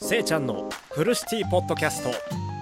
せいちゃんのフルシティポッドキャスト。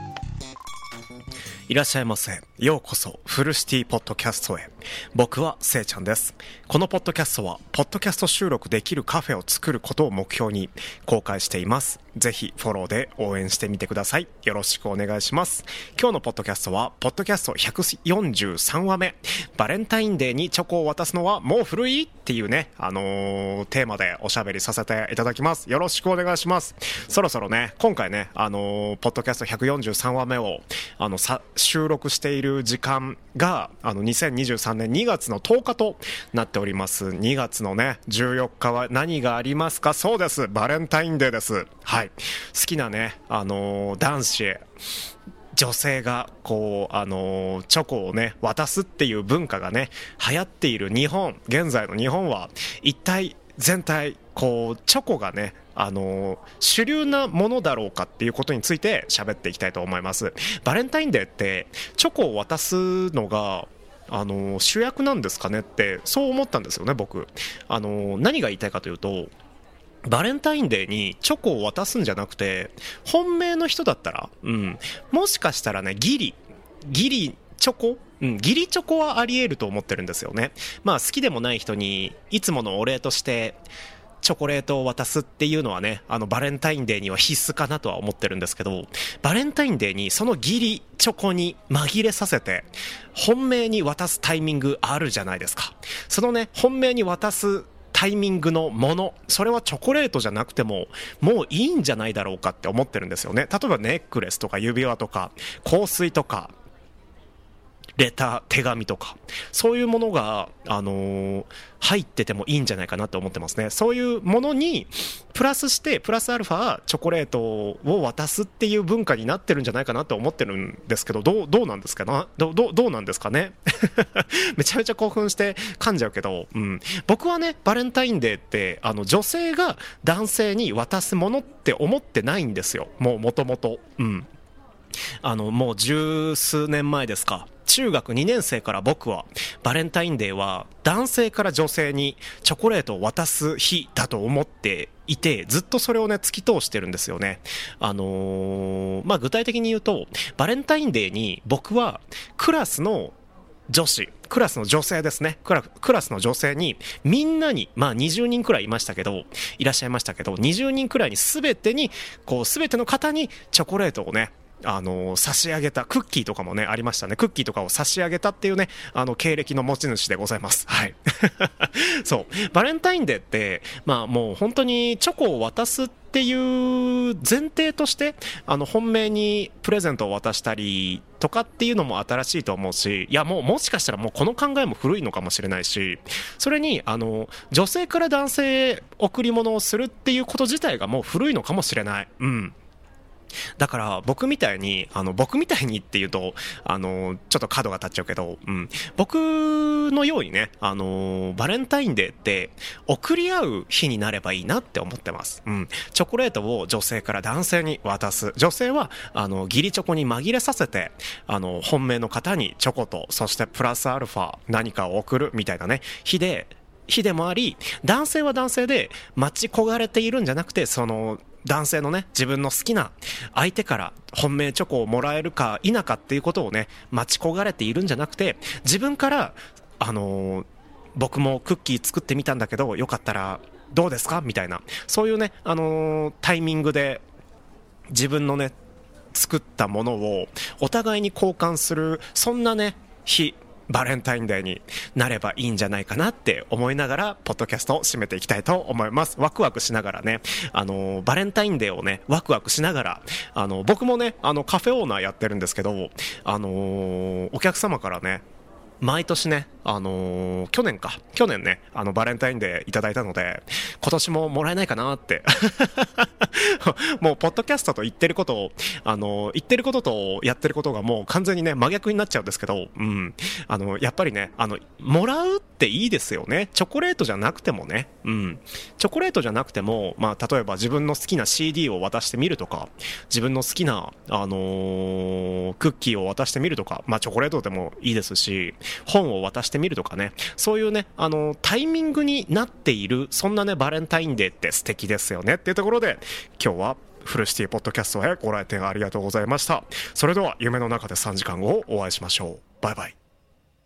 いらっしゃいませ。ようこそ、フルシティポッドキャストへ。僕はせいちゃんです。このポッドキャストは、ポッドキャスト収録できるカフェを作ることを目標に公開しています。ぜひフォローで応援してみてください。よろしくお願いします。今日のポッドキャストは、ポッドキャスト143話目。バレンタインデーにチョコを渡すのはもう古いっていうね、あのー、テーマでおしゃべりさせていただきます。よろしくお願いします。そろそろね、今回ね、あのー、ポッドキャスト143話目を、あの、さ、収録している時間が、あの、2023年2月の10日となっております。2月のね、14日は何がありますか？そうです。バレンタインデーです。はい。好きなね、あのー、男子へ、女性がこう、あのチョコをね、渡すっていう文化がね、流行っている日本、現在の日本は、一体全体、こう、チョコがね、あの主流なものだろうかっていうことについて喋っていきたいと思います。バレンタインデーって、チョコを渡すのが、あの主役なんですかねって、そう思ったんですよね、僕。あの何が言いたいかというと、バレンタインデーにチョコを渡すんじゃなくて、本命の人だったら、うん、もしかしたらね、ギリ、ギリチョコうん、ギリチョコはあり得ると思ってるんですよね。まあ好きでもない人に、いつものお礼として、チョコレートを渡すっていうのはね、あのバレンタインデーには必須かなとは思ってるんですけど、バレンタインデーにそのギリチョコに紛れさせて、本命に渡すタイミングあるじゃないですか。そのね、本命に渡すタイミングのもの、それはチョコレートじゃなくても、もういいんじゃないだろうかって思ってるんですよね。例えばネックレスとか指輪とか、香水とか、レター、手紙とか、そういうものが、あのー、入っててもいいんじゃないかなと思ってますね。そういうものに、プラスして、プラスアルファ、チョコレートを渡すっていう文化になってるんじゃないかなと思ってるんですけど、どう、どうなんですか？など、ど、どうなんですかね？めちゃめちゃ興奮して噛んじゃうけど、うん。僕はね、バレンタインデーって、あの、女性が男性に渡すものって思ってないんですよ。もう、もともと。うん。あの、もう十数年前ですか。中学2年生から僕はバレンタインデーは男性から女性にチョコレートを渡す日だと思っていてずっとそれをね突き通してるんですよねあのー、まあ具体的に言うとバレンタインデーに僕はクラスの女子、クラスの女性ですね。クラクラスの女性に、みんなに、まあ20人くらいいましたけど、いらっしゃいましたけど、20人くらいに全てに、こう全ての方にチョコレートをね、あの差し上げた、クッキーとかもね、ありましたね。クッキーとかを差し上げたっていうね、あの、経歴の持ち主でございます。はい。そう。バレンタインデーって、まあもう本当にチョコを渡すっていう前提として、あの、本命にプレゼントを渡したりとかっていうのも新しいと思うし、いやもうもしかしたらもうこの考えも古いのかもしれないし、それに、あの、女性から男性へ贈り物をするっていうこと自体がもう古いのかもしれない。うん。だから僕みたいに、あの僕みたいにっていうと、あのちょっと角が立っちゃうけど、うん、僕のようにね、あのバレンタインデーって送り合う日になればいいなって思ってます。うん、チョコレートを女性から男性に渡す。女性は、あの、義理チョコに紛れさせて、あの、本命の方にチョコと、そしてプラスアルファ何かを送るみたいなね、日で、日でもあり、男性は男性で待ち焦がれているんじゃなくて、その、男性のね、自分の好きな相手から本命チョコをもらえるか否かっていうことをね、待ち焦がれているんじゃなくて、自分から、あのー、僕もクッキー作ってみたんだけど、よかったらどうですか？みたいな、そういうね、あのー、タイミングで自分のね、作ったものをお互いに交換する、そんなね、日、バレンタインデーになればいいんじゃないかなって思いながら、ポッドキャストを締めていきたいと思います。ワクワクしながらね、あの、バレンタインデーをね、ワクワクしながら、あの、僕もね、あの、カフェオーナーやってるんですけど、あのお客様からね、毎年ね、あのー、去年か、去年ね、あの、バレンタインデーいただいたので、今年ももらえないかなって。もう、ポッドキャストと言ってることを、あのー、言ってることとやってることがもう完全にね、真逆になっちゃうんですけど、うん。あの、やっぱりね、あの、もらうっていいですよね。チョコレートじゃなくてもね、うん。チョコレートじゃなくても、まあ、例えば自分の好きな CD を渡してみるとか、自分の好きな、あの、クッキーを渡してみるとか、まあ、チョコレートでもいいですし、本を渡してみるとかね、そういうね、あの、タイミングになっている、そんなね、バレンタインデーって素敵ですよね。っていうところで、今日はフルシティポッドキャストへご来店ありがとうございました。それでは夢の中で3時間後お会いしましょう。バイバイ。